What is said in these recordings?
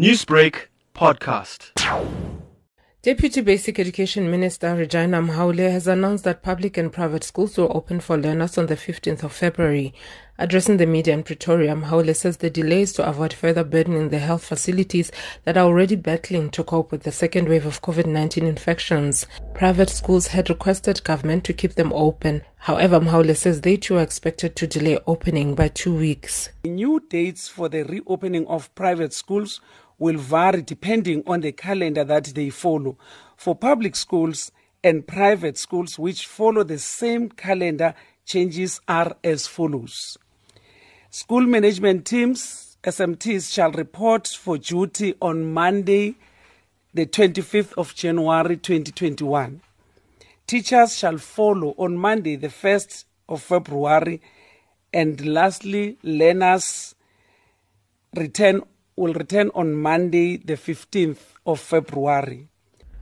Newsbreak podcast. Deputy Basic Education Minister Reginah Mhaule has announced that public and private schools will open for learners on the 15th of February. Addressing the media in Pretoria, Mhaule says the delays to avoid further burdening the health facilities that are already battling to cope with the second wave of COVID-19 infections. Private schools had requested government to keep them open. However, Mhaule says they too are expected to delay opening by two weeks. New dates for the reopening of private schools will vary depending on the calendar that they follow. For public schools and private schools which follow the same calendar, changes are as follows. School management teams, SMTs, shall report for duty on Monday, the 25th of January 2021. Teachers shall follow on Monday, the 1st of February. And lastly, learners return will return on Monday, the 15th of February.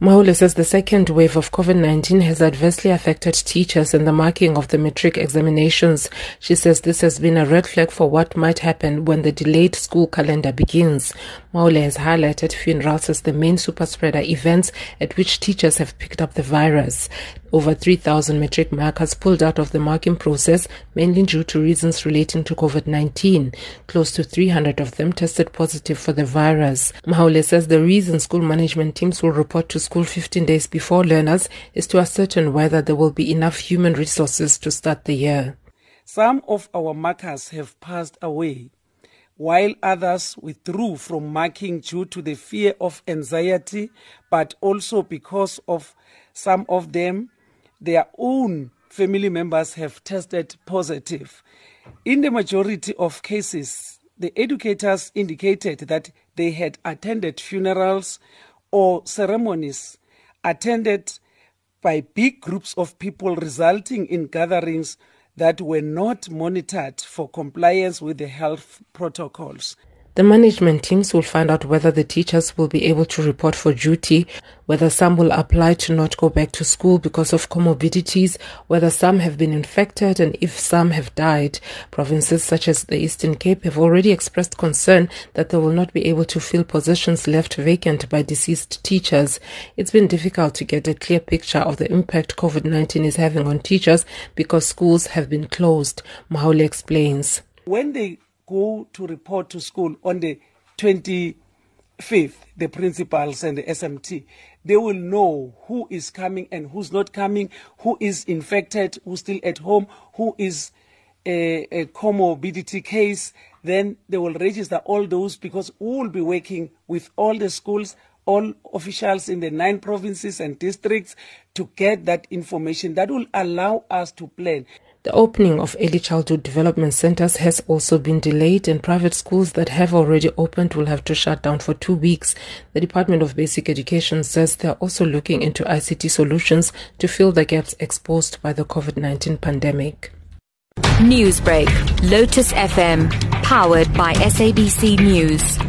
Mhaule says the second wave of COVID 19 has adversely affected teachers in the marking of the matric examinations. She says this has been a red flag for what might happen when the delayed school calendar begins. Mhaule has highlighted funerals as the main super spreader events at which teachers have picked up the virus. Over 3,000 matric markers pulled out of the marking process, mainly due to reasons relating to COVID 19. Close to 300 of them tested positive for the virus. Mhaule says the reason school management teams will report to school 15 days before learners is to ascertain whether there will be enough human resources to start the year. Some of our markers have passed away, while others withdrew from marking due to the fear of anxiety, but also because of some of them, their own family members have tested positive. In the majority of cases, the educators indicated that they had attended funerals or ceremonies attended by big groups of people, resulting in gatherings that were not monitored for compliance with the health protocols. The management teams will find out whether the teachers will be able to report for duty, whether some will apply to not go back to school because of comorbidities, whether some have been infected, and if some have died. Provinces such as the Eastern Cape have already expressed concern that they will not be able to fill positions left vacant by deceased teachers. It's been difficult to get a clear picture of the impact COVID 19 is having on teachers because schools have been closed. Mhaule explains. When they go to report to school on the 25th, the principals and the SMT, they will know who is coming and who's not coming, who is infected, who's still at home, who is a, a comorbidity case. Then they will register all those because we will be working with all the schools, all officials in the nine provinces and districts to get that information. That will allow us to plan. The opening of early childhood development centers has also been delayed, and private schools that have already opened will have to shut down for two weeks. The Department of Basic Education says they are also looking into ICT solutions to fill the gaps exposed by the COVID 19 pandemic. Newsbreak, Lotus FM, powered by SABC News.